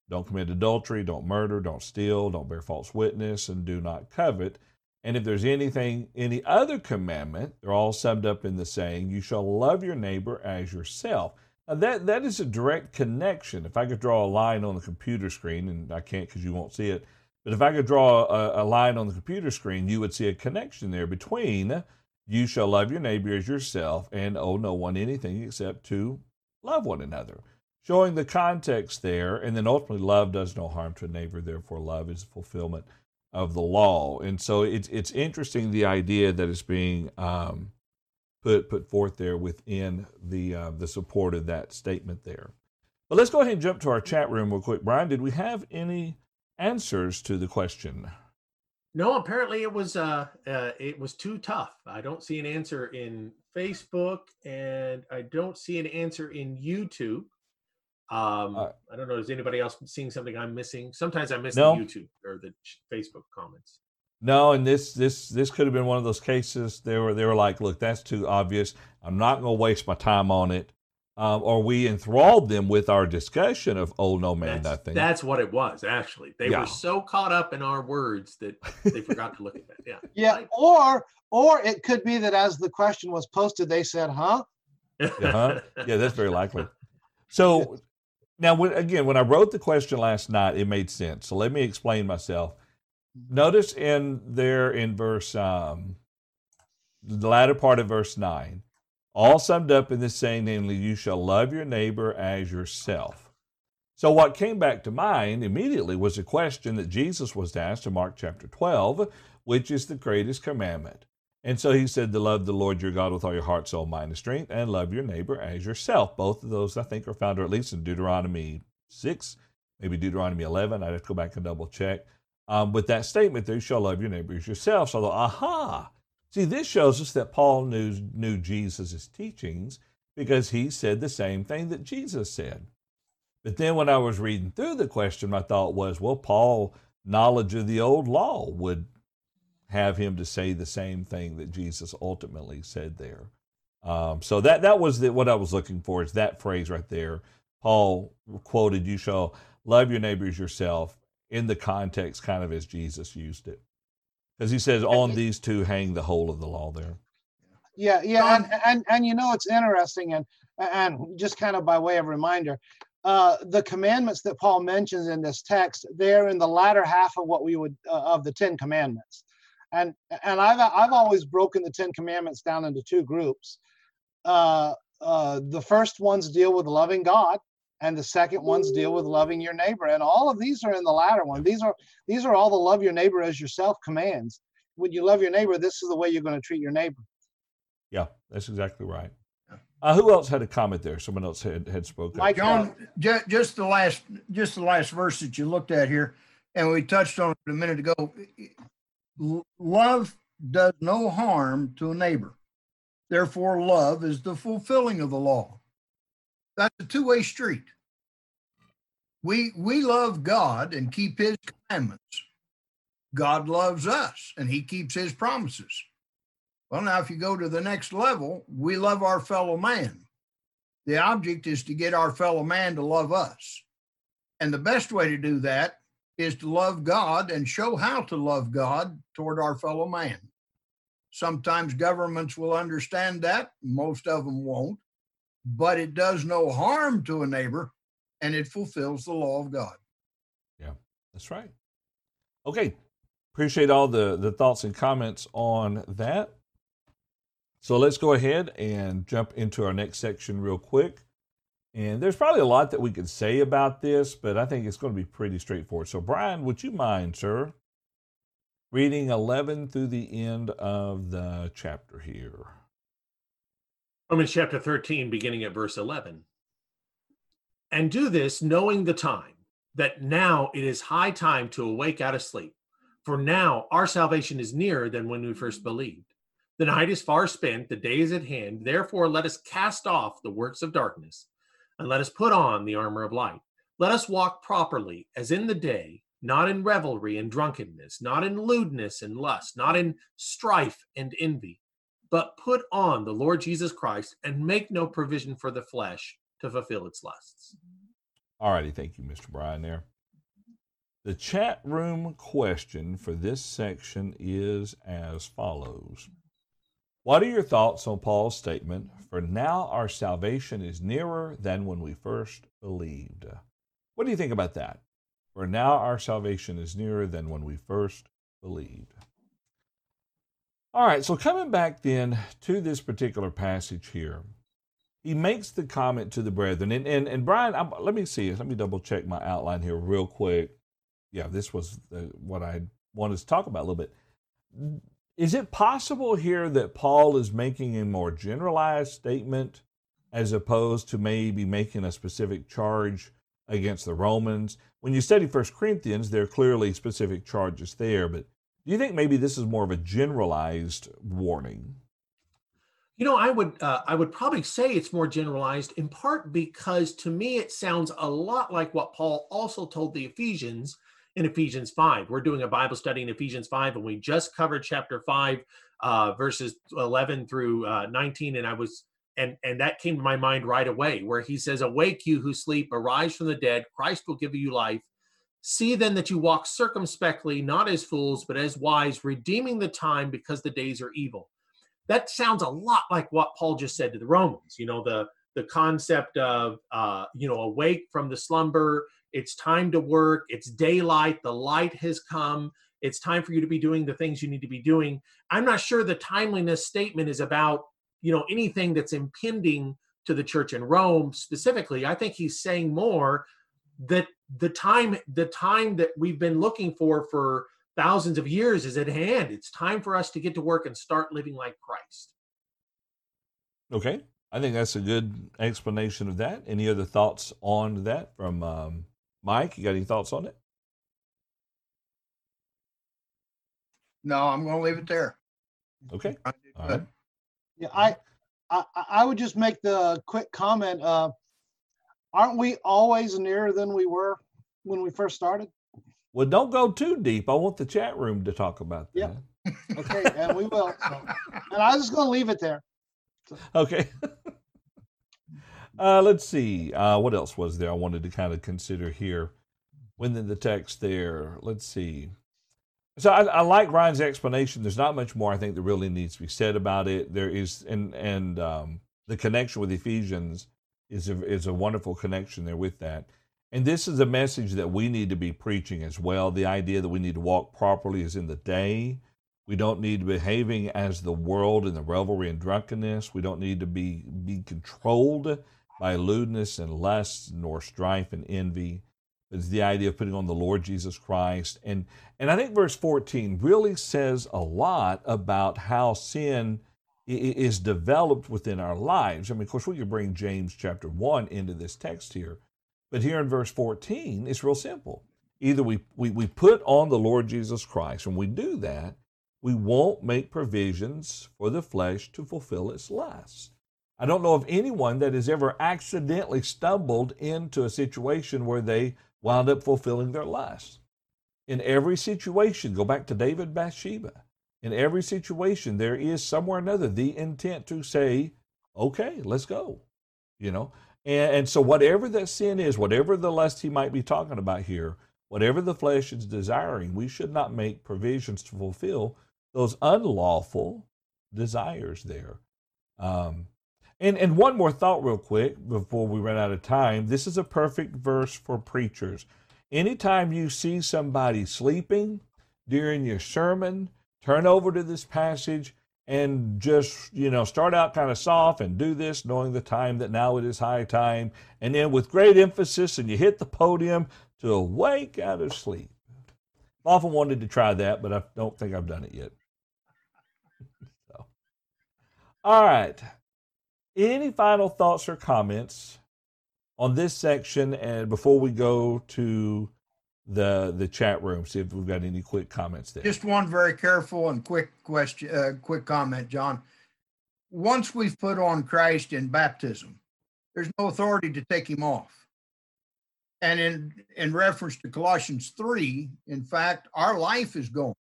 Don't commit adultery, don't murder, don't steal, don't bear false witness, and do not covet. And if there's anything, any other commandment, they're all summed up in the saying, you shall love your neighbor as yourself. Now that, that is a direct connection. If I could draw a line on the computer screen, and I can't because you won't see it, but if I could draw a, a line on the computer screen, you would see a connection there between you shall love your neighbor as yourself and owe no one anything except to love one another. Showing the context there, and then ultimately, love does no harm to a neighbor, therefore, love is fulfillment of the law. And so it's it's interesting the idea that is being um, put put forth there within the uh, the support of that statement there. But let's go ahead and jump to our chat room real quick. Brian, did we have any answers to the question? No, apparently it was uh, uh it was too tough. I don't see an answer in Facebook and I don't see an answer in YouTube. Um, uh, I don't know. Is anybody else seeing something I'm missing? Sometimes I miss no. the YouTube or the Facebook comments. No, and this this this could have been one of those cases. They were they were like, look, that's too obvious. I'm not going to waste my time on it. Um, or we enthralled them with our discussion of "Oh no, man, that's, nothing." That's what it was. Actually, they yeah. were so caught up in our words that they forgot to look at that. Yeah, yeah. Or or it could be that as the question was posted, they said, "Huh." uh-huh. Yeah, that's very likely. So now, when, again, when I wrote the question last night, it made sense. So let me explain myself. Notice in there in verse, um, the latter part of verse 9, all summed up in this saying, namely, you shall love your neighbor as yourself. So, what came back to mind immediately was a question that Jesus was asked in Mark chapter 12, which is the greatest commandment. And so he said to love the Lord your God with all your heart, soul, mind, and strength, and love your neighbor as yourself. Both of those, I think, are found, or at least in Deuteronomy 6, maybe Deuteronomy 11. I'd have to go back and double check. Um, with that statement, there you shall love your neighbor as yourself. So aha. See, this shows us that Paul knew, knew Jesus' teachings because he said the same thing that Jesus said. But then when I was reading through the question, my thought was, well, Paul knowledge of the old law would have him to say the same thing that Jesus ultimately said there. Um, so that that was the, what I was looking for is that phrase right there. Paul quoted, "You shall love your neighbors yourself," in the context kind of as Jesus used it, because he says, "On these two hang the whole of the law." There. Yeah, yeah, and and and you know it's interesting, and and just kind of by way of reminder, uh, the commandments that Paul mentions in this text, they're in the latter half of what we would uh, of the Ten Commandments and and I've I've always broken the Ten Commandments down into two groups. Uh, uh, the first ones deal with loving God, and the second ones deal with loving your neighbor. And all of these are in the latter one. These are these are all the love your neighbor as yourself commands. When you love your neighbor, this is the way you're going to treat your neighbor. Yeah, that's exactly right. Uh, who else had a comment there? Someone else had had spoken. Mike, John, just, just the last just the last verse that you looked at here, and we touched on it a minute ago love does no harm to a neighbor. Therefore, love is the fulfilling of the law. That's a two way street. We, we love God and keep his commandments. God loves us and he keeps his promises. Well, now, if you go to the next level, we love our fellow man. The object is to get our fellow man to love us. And the best way to do that is to love God and show how to love God toward our fellow man. Sometimes governments will understand that, most of them won't, but it does no harm to a neighbor and it fulfills the law of God. Yeah, that's right. Okay, appreciate all the, the thoughts and comments on that. So let's go ahead and jump into our next section real quick. And there's probably a lot that we could say about this, but I think it's going to be pretty straightforward. So, Brian, would you mind, sir, reading 11 through the end of the chapter here? Romans chapter 13, beginning at verse 11. And do this knowing the time, that now it is high time to awake out of sleep. For now our salvation is nearer than when we first believed. The night is far spent, the day is at hand. Therefore, let us cast off the works of darkness and let us put on the armor of light. Let us walk properly as in the day, not in revelry and drunkenness, not in lewdness and lust, not in strife and envy, but put on the Lord Jesus Christ and make no provision for the flesh to fulfill its lusts. All righty. Thank you, Mr. Brian, there. The chat room question for this section is as follows what are your thoughts on Paul's statement, for now our salvation is nearer than when we first believed? What do you think about that? For now our salvation is nearer than when we first believed. All right, so coming back then to this particular passage here, he makes the comment to the brethren. And, and, and Brian, I'm, let me see, let me double check my outline here real quick. Yeah, this was the, what I wanted to talk about a little bit is it possible here that Paul is making a more generalized statement as opposed to maybe making a specific charge against the Romans? When you study First Corinthians, there are clearly specific charges there, but do you think maybe this is more of a generalized warning? You know, I would uh, I would probably say it's more generalized in part because to me it sounds a lot like what Paul also told the Ephesians in Ephesians 5. We're doing a Bible study in Ephesians 5, and we just covered chapter 5, uh, verses 11 through uh, 19. And I was, and, and that came to my mind right away, where he says, Awake, you who sleep, arise from the dead, Christ will give you life. See then that you walk circumspectly, not as fools, but as wise, redeeming the time because the days are evil. That sounds a lot like what Paul just said to the Romans. You know, the the concept of uh, you know awake from the slumber it's time to work. It's daylight. The light has come. It's time for you to be doing the things you need to be doing. I'm not sure the timeliness statement is about, you know, anything that's impending to the church in Rome specifically. I think he's saying more that the time the time that we've been looking for for thousands of years is at hand. It's time for us to get to work and start living like Christ. Okay. I think that's a good explanation of that. Any other thoughts on that from um, Mike, you got any thoughts on it? No, I'm going to leave it there. Okay. All right. Yeah, I, I I would just make the quick comment. Uh, aren't we always nearer than we were when we first started? Well, don't go too deep. I want the chat room to talk about that. Yeah. okay, and we will. So, and I was just going to leave it there. So. Okay. Uh, let's see. Uh, what else was there I wanted to kind of consider here within the text there? Let's see. So I, I, like Brian's explanation. There's not much more I think that really needs to be said about it. There is, and and um, the connection with Ephesians is a, is a wonderful connection there with that. And this is a message that we need to be preaching as well. The idea that we need to walk properly is in the day. We don't need to be behaving as the world in the revelry and drunkenness. We don't need to be be controlled by lewdness and lust, nor strife and envy. It's the idea of putting on the Lord Jesus Christ. And, and I think verse 14 really says a lot about how sin is developed within our lives. I mean, of course, we could bring James chapter 1 into this text here. But here in verse 14, it's real simple. Either we, we, we put on the Lord Jesus Christ, and we do that, we won't make provisions for the flesh to fulfill its lusts. I don't know of anyone that has ever accidentally stumbled into a situation where they wound up fulfilling their lusts. In every situation, go back to David Bathsheba. In every situation, there is somewhere or another the intent to say, okay, let's go. You know, and, and so whatever that sin is, whatever the lust he might be talking about here, whatever the flesh is desiring, we should not make provisions to fulfill those unlawful desires there. Um, and, and one more thought, real quick, before we run out of time. This is a perfect verse for preachers. Anytime you see somebody sleeping during your sermon, turn over to this passage and just, you know, start out kind of soft and do this, knowing the time that now it is high time. And then with great emphasis, and you hit the podium to awake out of sleep. I've often wanted to try that, but I don't think I've done it yet. so. All right. Any final thoughts or comments on this section? And before we go to the the chat room see if we've got any quick comments there. Just one very careful and quick question uh, quick comment john. Once we've put on christ in baptism there's no authority to take him off. And in in reference to colossians 3 in fact our life is going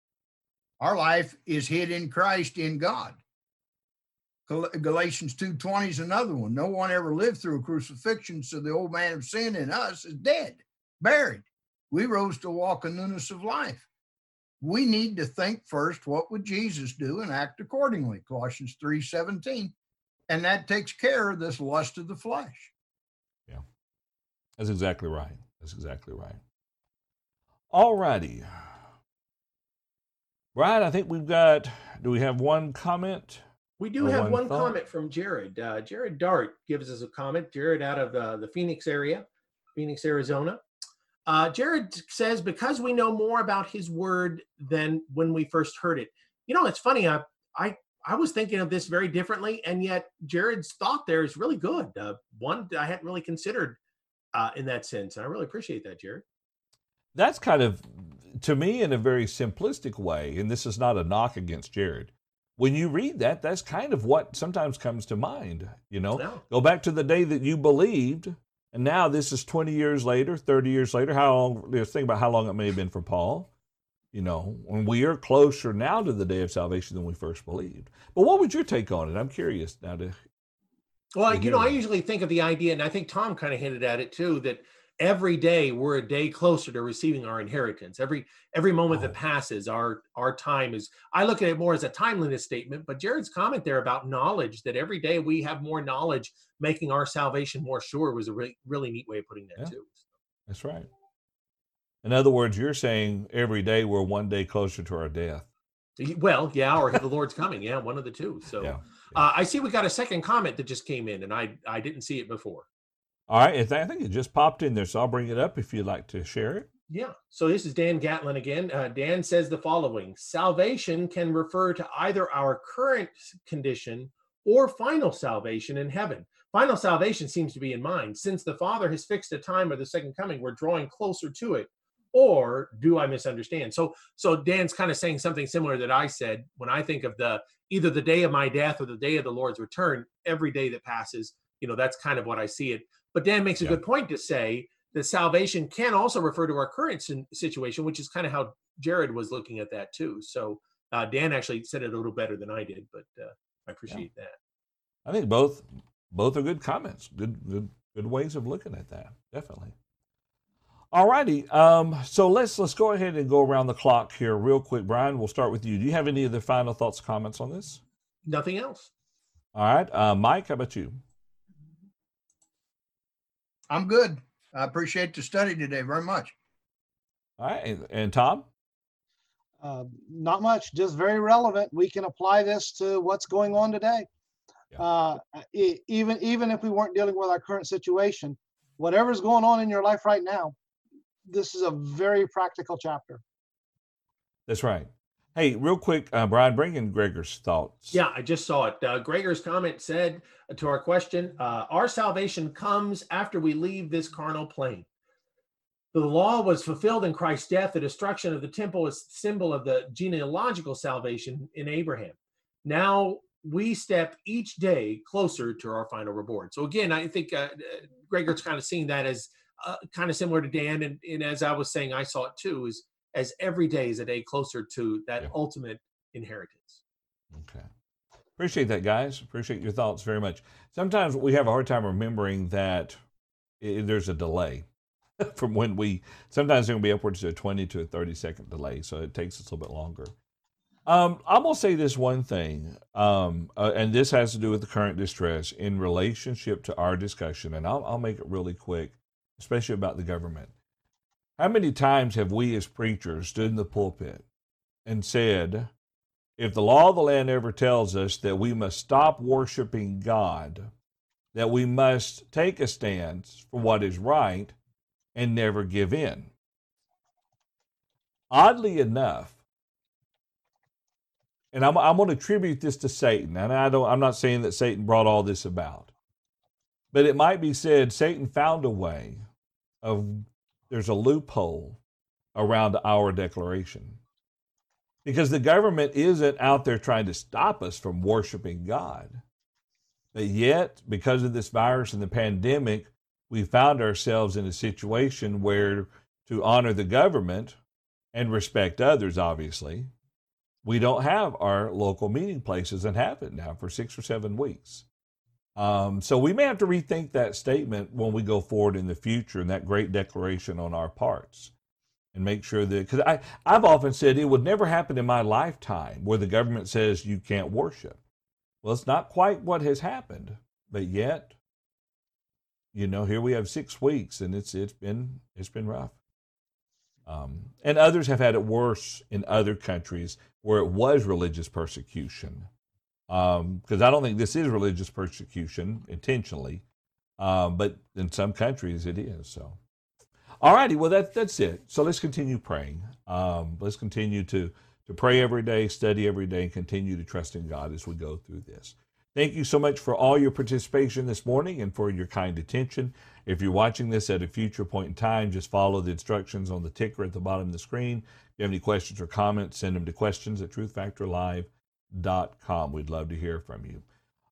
our life is hid in christ in god Galatians 2:20 is another one. No one ever lived through a crucifixion, so the old man of sin in us is dead, buried. We rose to walk in newness of life. We need to think first, what would Jesus do and act accordingly? Colossians 3:17. And that takes care of this lust of the flesh. Yeah. That's exactly right. That's exactly right. All righty. Brian, I think we've got, do we have one comment? We do have one, one comment from Jared. Uh, Jared Dart gives us a comment. Jared out of uh, the Phoenix area, Phoenix, Arizona. Uh, Jared says, because we know more about his word than when we first heard it. You know, it's funny. I, I, I was thinking of this very differently, and yet Jared's thought there is really good. Uh, one I hadn't really considered uh, in that sense. And I really appreciate that, Jared. That's kind of, to me, in a very simplistic way, and this is not a knock against Jared when you read that, that's kind of what sometimes comes to mind. You know, no. go back to the day that you believed, and now this is 20 years later, 30 years later. How long? Think about how long it may have been for Paul. You know, when we are closer now to the day of salvation than we first believed. But what would your take on it? I'm curious now to. Well, to you know, that. I usually think of the idea, and I think Tom kind of hinted at it too, that every day we're a day closer to receiving our inheritance. Every every moment that passes our our time is i look at it more as a timeliness statement but jared's comment there about knowledge that every day we have more knowledge making our salvation more sure was a really, really neat way of putting that yeah, too. That's right. In other words you're saying every day we're one day closer to our death. Well yeah or the lord's coming. Yeah one of the two. So yeah, yeah. Uh, i see we got a second comment that just came in and i i didn't see it before all right, I think it just popped in there, so I'll bring it up if you'd like to share it. Yeah. So this is Dan Gatlin again. Uh, Dan says the following Salvation can refer to either our current condition or final salvation in heaven. Final salvation seems to be in mind. Since the Father has fixed a time of the second coming, we're drawing closer to it. Or do I misunderstand? So, so Dan's kind of saying something similar that I said when I think of the either the day of my death or the day of the Lord's return. Every day that passes, you know, that's kind of what I see it. But Dan makes a yeah. good point to say that salvation can also refer to our current situation, which is kind of how Jared was looking at that too. So uh, Dan actually said it a little better than I did, but uh, I appreciate yeah. that. I think both both are good comments, good good good ways of looking at that. Definitely. All righty. Um, so let's let's go ahead and go around the clock here real quick. Brian, we'll start with you. Do you have any other final thoughts, comments on this? Nothing else. All right. Uh, Mike, how about you? I'm good. I appreciate the study today very much. All right. And Tom? Uh, not much, just very relevant. We can apply this to what's going on today. Yeah. Uh, even even if we weren't dealing with our current situation, whatever's going on in your life right now, this is a very practical chapter. That's right. Hey, real quick, uh, Brian, bring in Gregor's thoughts. Yeah, I just saw it. Uh, Gregor's comment said to our question, uh, our salvation comes after we leave this carnal plane. the law was fulfilled in Christ's death. The destruction of the temple is symbol of the genealogical salvation in Abraham. Now we step each day closer to our final reward. So again, I think uh, Gregor's kind of seeing that as uh, kind of similar to Dan, and, and, as I was saying, I saw it too. Is as every day is a day closer to that yeah. ultimate inheritance. Okay. Appreciate that, guys. Appreciate your thoughts very much. Sometimes we have a hard time remembering that it, there's a delay from when we, sometimes there can be upwards to a 20 to a 30 second delay. So it takes us a little bit longer. Um, I'm going to say this one thing, um, uh, and this has to do with the current distress in relationship to our discussion, and I'll, I'll make it really quick, especially about the government. How many times have we as preachers stood in the pulpit and said, if the law of the land ever tells us that we must stop worshiping God, that we must take a stance for what is right and never give in. Oddly enough, and I'm, I'm going to attribute this to Satan, and I don't, I'm not saying that Satan brought all this about, but it might be said Satan found a way of there's a loophole around our declaration because the government isn't out there trying to stop us from worshiping God. But yet, because of this virus and the pandemic, we found ourselves in a situation where to honor the government and respect others, obviously, we don't have our local meeting places and have it now for six or seven weeks. Um, so we may have to rethink that statement when we go forward in the future and that great declaration on our parts and make sure that because I've often said it would never happen in my lifetime where the government says you can't worship. Well, it's not quite what has happened, but yet, you know, here we have six weeks, and it's it's been it's been rough. Um, and others have had it worse in other countries where it was religious persecution. Because um, I don't think this is religious persecution intentionally, um, but in some countries it is. So all righty, well that that's it. So let's continue praying. Um, let's continue to to pray every day, study every day, and continue to trust in God as we go through this. Thank you so much for all your participation this morning and for your kind attention. If you're watching this at a future point in time, just follow the instructions on the ticker at the bottom of the screen. If you have any questions or comments, send them to questions at truthfactorlive.com. We'd love to hear from you.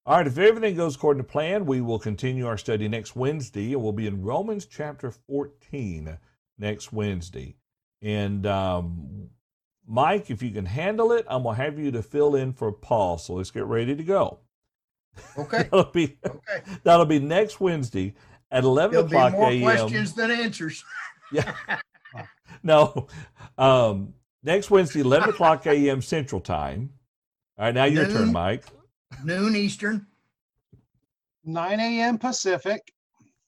All right, if everything goes according to plan, we will continue our study next Wednesday, and we'll be in Romans chapter 14 next Wednesday. And um, Mike, if you can handle it, I'm going to have you to fill in for Paul. So let's get ready to go. Okay. that'll be okay. That'll be next Wednesday at 11 There'll o'clock be more a.m. questions than answers. yeah. No. Um, next Wednesday, 11 o'clock a.m. Central Time. All right, now your turn, Mike noon Eastern, 9 a.m. Pacific,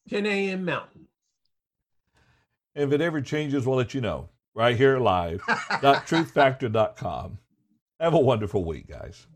10 a.m. Mountain. And if it ever changes, we'll let you know right here live. truthfactor.com. Have a wonderful week, guys.